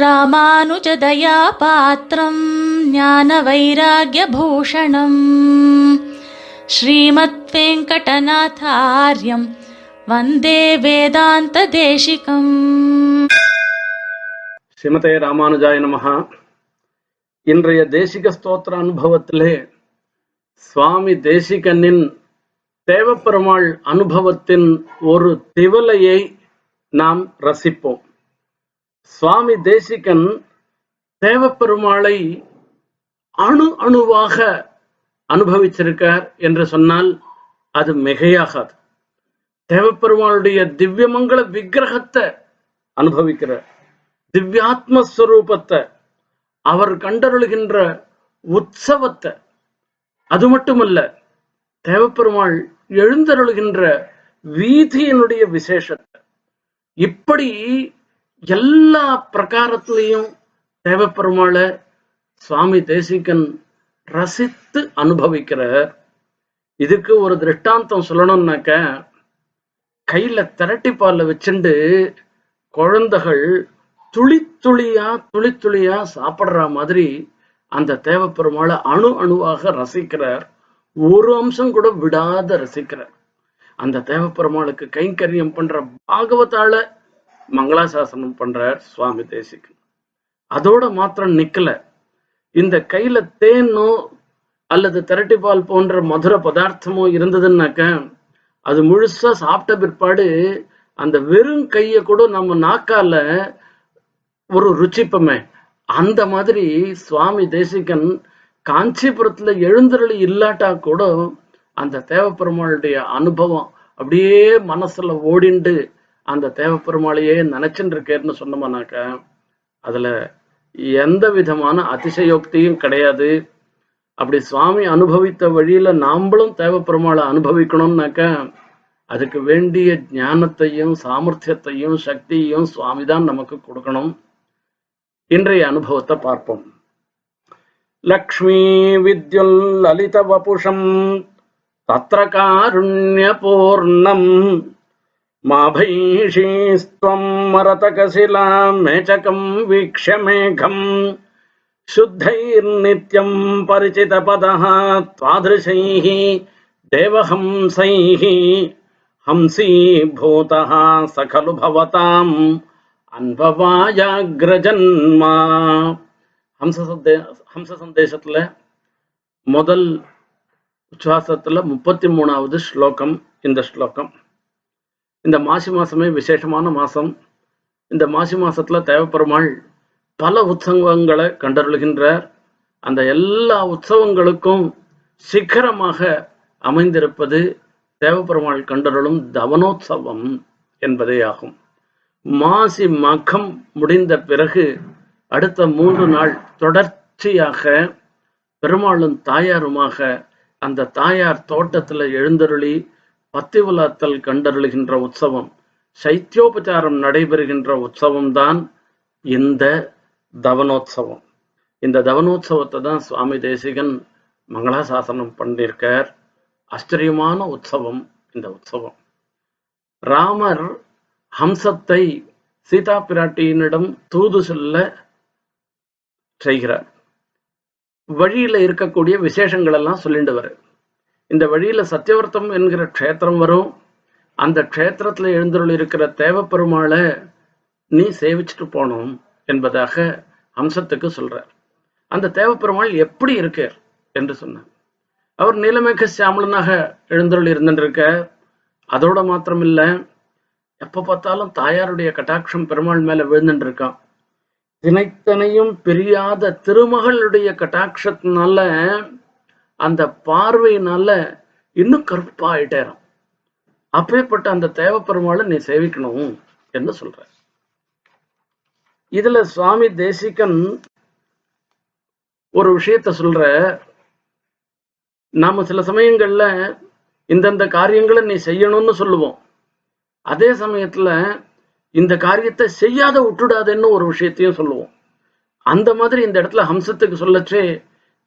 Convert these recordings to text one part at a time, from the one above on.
ராமானுஜதயாபாத்திரம் ஞான வைராகியபூஷணம் ஸ்ரீமத் வெங்கடநாதாரியம் வந்தே வேதாந்த தேசிகம் ஸ்ரீமதே ராமானுஜாய நமகா இன்றைய தேசிக ஸ்தோத்திர அனுபவத்திலே சுவாமி தேசிகனின் தேவப்பெருமாள் அனுபவத்தின் ஒரு திவலையை நாம் ரசிப்போம். சுவாமி தேசிகன் தேவப்பெருமாளை அணு அணுவாக அனுபவிச்சிருக்கார் என்று சொன்னால் அது மிகையாகாது. தேவப்பெருமாளுடைய திவ்யமங்கள விக்கிரகத்தை அனுபவிக்கிறார். திவ்யாத்மஸ்வரூபத்தை அவர் கண்டருளுகின்ற உற்சவத்தை. அது மட்டுமல்ல தேவப்பெருமாள் எழுந்தருளுகின்ற வீதியினுடைய விசேஷத்தை. இப்படி எல்லா பிரகாரத்திலையும் தேவப்பெருமாளை சுவாமி தேசிகன் ரசித்து அனுபவிக்கிறார் இதுக்கு ஒரு திருஷ்டாந்தம் சொல்லணும்னாக்க கையில திரட்டி பால்ல வச்சுண்டு குழந்தைகள் துளி துளியா துளி துளியா சாப்பிடுற மாதிரி அந்த தேவப்பெருமாளை அணு அணுவாக ரசிக்கிறார். ஒரு அம்சம் கூட விடாத ரசிக்கிறார். அந்த தேவப்பெருமாளுக்கு கைங்கரியம் பண்ற பாகவத்தால மங்களாசாசனம் பண்றார் சுவாமி தேசிகன். அதோட மாத்திரம் நிக்கல. இந்த கையில தேனோ அல்லது திரட்டிப்பால் போன்ற மதுர பதார்த்தமோ இருந்ததுன்னாக்க அது முழுசா சாப்பிட்ட பிற்பாடு அந்த வெறும் கைய கூட நம்ம நாக்கால ஒரு ருச்சிப்பமே அந்த மாதிரி சுவாமி தேசிகன் காஞ்சிபுரத்துல எழுந்தருளி இல்லாட்டா கூட அந்த தேவப்பெருமாளுடைய அனுபவம் அப்படியே மனசுல ஓடிண்டு அந்த தேவப்பெருமாளையே நினைச்சுட்டு இருக்கேன்னு சொன்னோம்னாக்க அதுல எந்த விதமான அதிசயோக்தியும் கிடையாது. அப்படி சுவாமி அனுபவித்த வழியில நாம்பளும் தேவப்பெருமாளை அனுபவிக்கணும்னாக்க அதுக்கு வேண்டிய ஞானத்தையும் சாமர்த்தியத்தையும் சக்தியையும் சுவாமி தான் நமக்கு கொடுக்கணும். இன்றைய அனுபவத்தை பார்ப்போம். லக்ஷ்மி வித்யுல் லலித வபுஷம் தத்ர காருண்ய பூர்ணம் మాభైషీస్త్వం మరతకశిలామేచకం వీక్ష్య మేఘం శుద్ధైర్నిత్యం పరిచితపద త్వాదృశై దేవహంసై హంసీభూత సఖలు భవతాం அன்பவாயாகிரஜன்ம ஹம்ச சந்தே ஹம்ச சந்தேசத்தில் முதல் உச்சாசத்தில் முப்பத்தி மூணாவது ஸ்லோகம் இந்த ஸ்லோகம் இந்த மாசி மாசமே விசேஷமான மாசம். இந்த மாசி மாசத்துல தேவப்பெருமாள் பல உற்சவங்களை கண்டருளுகின்றார். அந்த எல்லா உற்சவங்களுக்கும் சிகரமாக அமைந்திருப்பது தேவப்பெருமாள் கண்டருளும் தவனோத்சவம் என்பதே ஆகும். மாசி மகம் முடிந்த பிறகு அடுத்த மூன்று நாள் தொடர்ச்சியாக பெருமாளும் தாயாருமாக அந்த தாயார் தோட்டத்துல எழுந்தருளி பத்தி விழாத்தல் கண்டருளுகின்ற உற்சவம் சைத்தியோபச்சாரம் நடைபெறுகின்ற உற்சவம்தான் இந்த தவனோத்சவம் இந்த தவனோத்சவத்தை தான் சுவாமி தேசிகன் மங்களாசாசனம் பண்ணியிருக்கார். ஆச்சரியமான உற்சவம் இந்த உற்சவம். ராமர் ஹம்சத்தை சீதா பிராட்டியினிடம் தூது சொல்ல செய்கிறார். வழியில இருக்கக்கூடிய விசேஷங்கள் எல்லாம் சொல்லிட்டு வர்றார். இந்த வழியில சத்தியவர்த்தம் என்கிற க்ஷேத்திரம் வரும். அந்த க்ஷேத்திரத்துல எழுந்தருள் இருக்கிற தேவப்பெருமாளை நீ சேவிச்சுட்டு போனோம் என்பதாக அம்சத்துக்கு சொல்றார். அந்த தேவப்பெருமாள் எப்படி இருக்கார் என்று சொன்னார். அவர் நீலமேக சியாமலனாக எழுந்தருள் இருந்துருக்க அதோட மாத்திரம் இல்லை எப்ப பார்த்தாலும் தாயாருடைய கட்டாட்சம் பெருமாள் மேல விழுந்துட்டு இருக்கான் தினைத்தனையும் பிரியாத திருமகளுடைய கட்டாட்சத்தினால அந்த பார்வையினால இன்னும் கருப்பா ஆயிட்டேறான் அப்பேற்பட்ட அந்த தேவப்பெருமாளை நீ சேவிக்கணும் என்று சொல்ற இதுல சுவாமி தேசிகன் ஒரு விஷயத்த சொல்ற நாம சில சமயங்கள்ல இந்தந்த காரியங்களை நீ செய்யணும்னு சொல்லுவோம். அதே சமயத்துல இந்த காரியத்தை செய்யாத விட்டுடாதேன்னு ஒரு விஷயத்தையும் சொல்லுவோம். அந்த மாதிரி இந்த இடத்துல ஹம்சத்துக்கு சொல்லச்சே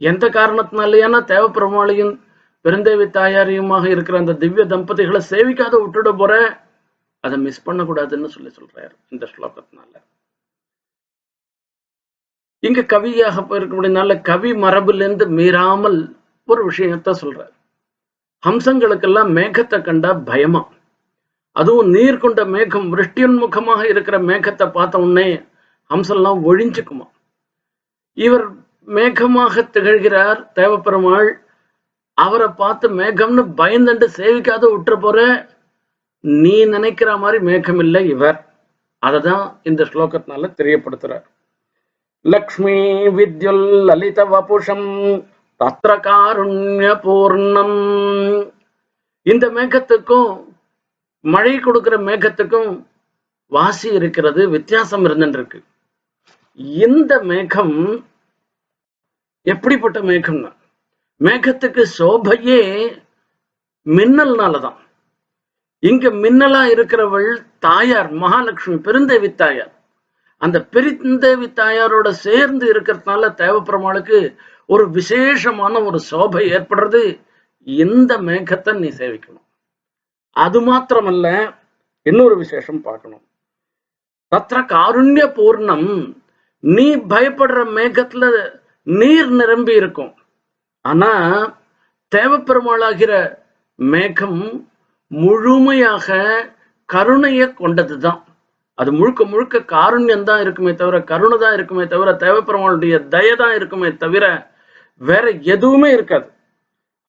எந்த காரணத்தினாலேயான தேவப்பெருமாளையும் பெருந்தேவி தாயாரியுமாக இருக்கிற அந்த திவ்ய தம்பதிகளை சேவிக்காத விட்டுட போற? அதை மிஸ் பண்ணக்கூடாதுன்னு சொல்லி சொல்றாரு இந்த ஸ்லோகத்தினால. இங்க கவியாக போயிருக்கக்கூடியனால கவி மரபிலிருந்து மீறாமல் ஒரு விஷயத்த சொல்றாரு. ஹம்சங்களுக்கெல்லாம் மேகத்தை கண்டா பயமா. அதுவும் நீர் கொண்ட மேகம் விருஷ்டியுன்முகமாக இருக்கிற மேகத்தை பார்த்த உடனே ஹம்சம்லாம் ஒழிஞ்சுக்குமா. இவர் மேகமாக திகழ்கிறார் தேவப்பெருமாள். அவரை பார்த்து மேகம்னு பயந்துண்டு சேவிக்காத விட்டுற போற நீ நினைக்கிற மாதிரி மேகம் இல்லை இவர். அததான் இந்த ஸ்லோகத்தினால தெரியப்படுத்துறார். லக்ஷ்மி வித்யுல் லலித வபுஷம் தத்ர காருண்ய பூர்ணம். இந்த மேகத்துக்கும் மழை கொடுக்கிற மேகத்துக்கும் வாசி இருக்கிறது வித்தியாசம் இருந்துருக்கு இந்த மேகம் எப்படிப்பட்ட மேகம்னா மேகத்துக்கு சோபையே மின்னல்னாலதான். இங்க மின்னலா இருக்கிறவள் தாயார் மகாலட்சுமி பெருந்தேவி தாயார். அந்த பெருந்தேவி தாயாரோட சேர்ந்து இருக்கிறதுனால தேவப்பெருமாளுக்கு ஒரு விசேஷமான ஒரு சோபை ஏற்படுறது இந்த மேகத்தை நீ சேவிக்கணும். அது மாத்திரமல்ல இன்னொரு விசேஷம் பார்க்கணும். தத்திர காருண்ய பூர்ணம் நீ பயப்படுற மேகத்துல நீர் நிரம்பி இருக்கும். ஆனா தேவப்பெருமாளாகிற மேகம் முழுமையாக கருணையை கொண்டதுதான். அது முழுக்க முழுக்க காருண்யம் தான் இருக்குமே தவிர கருணை தான் இருக்குமே தவிர தேவப்பெருமாளுடைய தய தான் இருக்குமே தவிர வேற எதுவுமே இருக்காது.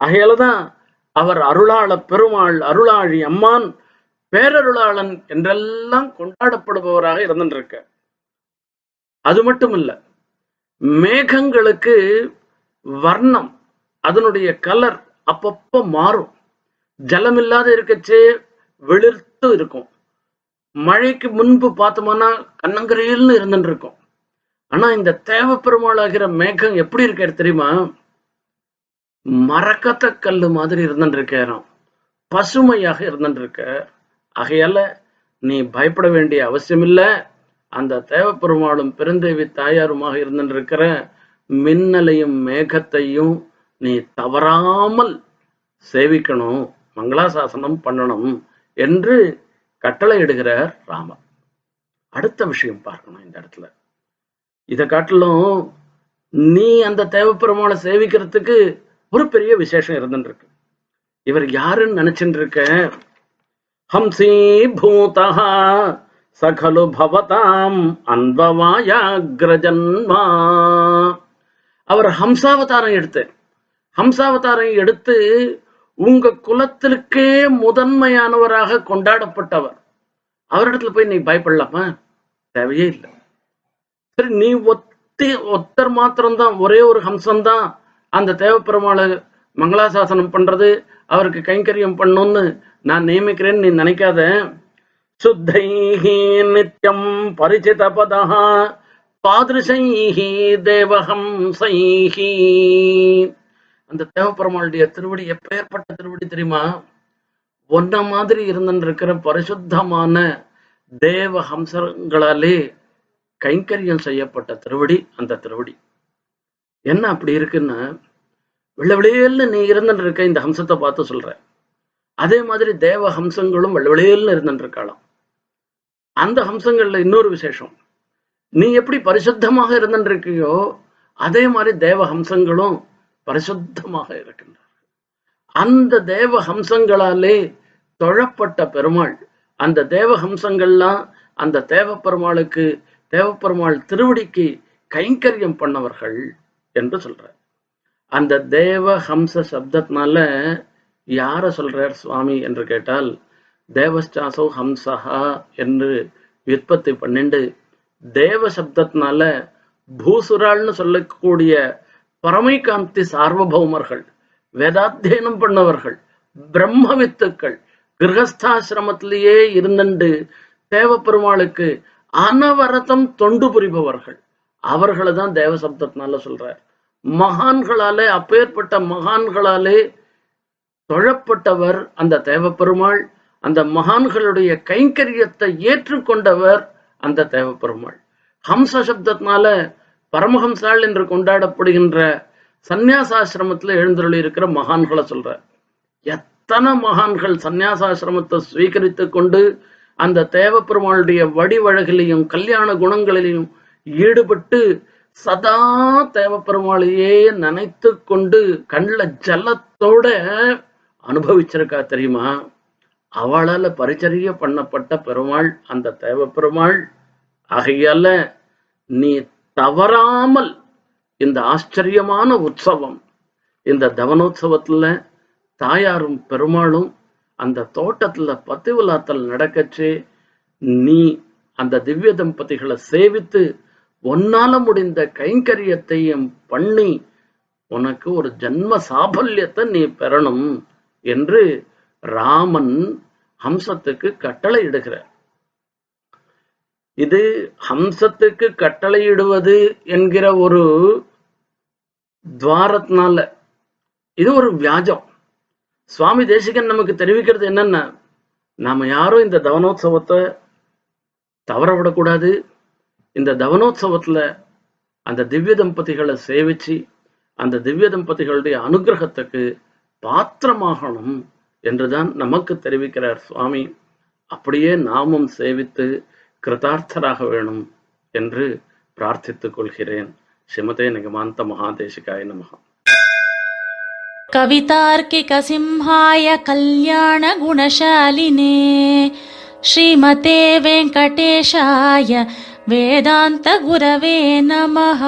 ஆகையாலதான் அவர் அருளாள பெருமாள் அருளாழி அம்மான் பேரருளாளன் என்றெல்லாம் கொண்டாடப்படுபவராக இருந்துருக்க அது மட்டும் இல்ல மேகங்களுக்கு வர்ணம் அதனுடைய கலர் அப்பப்போ மாறும். ஜலம் இல்லாத இருக்கச்சே வெளிர்த்து இருக்கும். மழைக்கு முன்பு பார்த்தோம்னா கண்ணங்கரையில்னு இருந்துட்டு இருக்கும் ஆனா இந்த தேவ பெருமாளாகிற மேகம் எப்படி இருக்காரு தெரியுமா? மரக்கத்த கல்லு மாதிரி இருந்துட்டு இருக்காராம் பசுமையாக இருந்துட்டு இருக்க ஆகையால நீ பயப்பட வேண்டிய அவசியம் இல்லை அந்த தேவப்பெருமாளும் பெருந்தேவி தாயாருமாக இருந்திருக்கிற இருக்கிற மின்னலையும் மேகத்தையும் நீ தவறாமல் சேவிக்கணும் மங்களாசாசனம் பண்ணணும் என்று கட்டளை இடுகிறார் ராமர். அடுத்த விஷயம் பார்க்கணும் இந்த இடத்துல. இதை காட்டிலும் நீ அந்த தேவப்பெருமாளை சேவிக்கிறதுக்கு ஒரு பெரிய விசேஷம் இருந்துருக்கு. இருக்கு இவர் யாருன்னு நினைச்சுட்டு இருக்க? ஹம்சி பூதா சகலு பவதாம் அன்பவாயாகிரஜன்மா அவர் ஹம்சாவதாரம் எடுத்து ஹம்சாவதாரம் எடுத்து உங்க குலத்திற்கே முதன்மையானவராக கொண்டாடப்பட்டவர். அவரிடத்துல போய் நீ பயப்படலாமா? தேவையே இல்லை. சரி நீ ஒத்தி ஒத்தர் மாத்திரம்தான் ஒரே ஒரு ஹம்சம்தான் அந்த தேவப்பெருமாளை மங்களாசாசனம் பண்றது அவருக்கு கைங்கரியம் பண்ணணும்னு நான் நியமிக்கிறேன்னு நீ நினைக்காத. சுத்தைஹி நித்யம் பரிச்சித பதா பாதிருஷைஹி தேவஹம்சைஹி அந்த தேவப்பெருமாளுடைய திருவடி எப்பேற்பட்ட திருவடி தெரியுமா? ஒன்ன மாதிரி இருந்துட்டு இருக்கிற பரிசுத்தமான தேவ ஹம்சங்களாலே கைங்கரியம் செய்யப்பட்ட திருவடி அந்த திருவடி. என்ன அப்படி இருக்குன்னா வெள்ளவெளியல்னு நீ இருந்துட்டு இருக்க இந்த ஹம்சத்தை பார்த்து சொல்ற அதே மாதிரி தேவ ஹம்சங்களும் வெள்ளவெளியல்னு இருந்துட்டு இருக்கலாம் அந்த ஹம்சங்கள்ல இன்னொரு விசேஷம். நீ எப்படி பரிசுத்தமாக இருந்துட்டு அதே மாதிரி தேவ ஹம்சங்களும் பரிசுத்தமாக இருக்கின்றார் அந்த தேவ ஹம்சங்களாலே தொழப்பட்ட பெருமாள் அந்த தேவ ஹம்சங்கள்லாம் அந்த தேவ பெருமாளுக்கு தேவப்பெருமாள் திருவடிக்கு கைங்கரியம் பண்ணவர்கள் என்று சொல்றார். அந்த தேவ ஹம்ச சப்தத்தினால யார சொல்றார் சுவாமி என்று கேட்டால் தேவஸ்டாசோ ஹம்சஹா என்று விற்பத்தி பண்ணிண்டு தேவ சப்தத்தினால பூசுராள்னு சொல்லக்கூடிய பரமைகாந்தி சார்வபௌமர்கள் வேதாத்தியனம் பண்ணவர்கள் பிரம்ம வித்துக்கள் கிரகஸ்தாசிரமத்திலேயே இருந்துண்டு தேவப்பெருமாளுக்கு அனவரதம் தொண்டு புரிபவர்கள். அவர்களை தான் தேவ சப்தத்தினால சொல்றார். மகான்களாலே அப்பேற்பட்ட மகான்களாலே தொழப்பட்டவர் அந்த தேவப்பெருமாள். அந்த மகான்களுடைய கைங்கரியத்தை ஏற்றுக்கொண்டவர் அந்த தேவப்பெருமாள். ஹம்ச சப்தத்தினால பரமஹம்சாள் என்று கொண்டாடப்படுகின்ற சந்நியாசாசிரமத்துல எழுந்தருளி இருக்கிற மகான்களை சொல்ற எத்தனை மகான்கள் சந்நியாசாசிரமத்தை சுவீகரித்து கொண்டு அந்த தேவப்பெருமாளுடைய வடிவழகிலையும் கல்யாண குணங்களிலையும் ஈடுபட்டு சதா தேவப்பெருமாளையே நினைத்து கொண்டு கண்ணில் ஜலத்தோட அனுபவிச்சிருக்கா தெரியுமா? அவளால பரிச்சரிய பண்ணப்பட்ட பெருமாள் அந்த தேவப்பெருமாள் ஆகையால நீ தவறாமல் இந்த ஆச்சரியமான உற்சவம் இந்த தவனோத்சவத்துல தாயாரும் பெருமாளும் அந்த தோட்டத்துல பத்து விழாத்தல் நடக்கச்சு நீ அந்த திவ்ய தம்பதிகளை சேவித்து உன்னால முடிந்த கைங்கரியத்தையும் பண்ணி உனக்கு ஒரு ஜன்ம சாபல்யத்தை நீ பெறணும் என்று ராமன் ஹம்சத்துக்கு கட்டளை இடுகிறார் இது ஹம்சத்துக்கு கட்டளையிடுவது என்கிற ஒரு துவாரத்தினால இது ஒரு வியாஜம். சுவாமி தேசிகன் நமக்கு தெரிவிக்கிறது என்னன்னா நாம யாரும் இந்த தவனோத்சவத்தை தவற விடக்கூடாது. இந்த தவனோத்சவத்துல அந்த திவ்ய தம்பதிகளை சேவிச்சு அந்த திவ்ய தம்பதிகளுடைய அனுகிரகத்துக்கு பாத்திரமாகணும். என்றுதான் நமக்கு தெரிவிக்கிறார் சுவாமி அப்படியே நாமும் சேவித்து கிருதார்த்தராக வேணும் என்று பிரார்த்தித்துக் கொள்கிறேன் ஸ்ரீமதே நிகமாந்த மகாதேசிகாய நமகா कवितार्किकसिंहाय कल्याणगुणशालिने श्रीमते वेङ्कटेशाय वेदान्तगुरवे नमः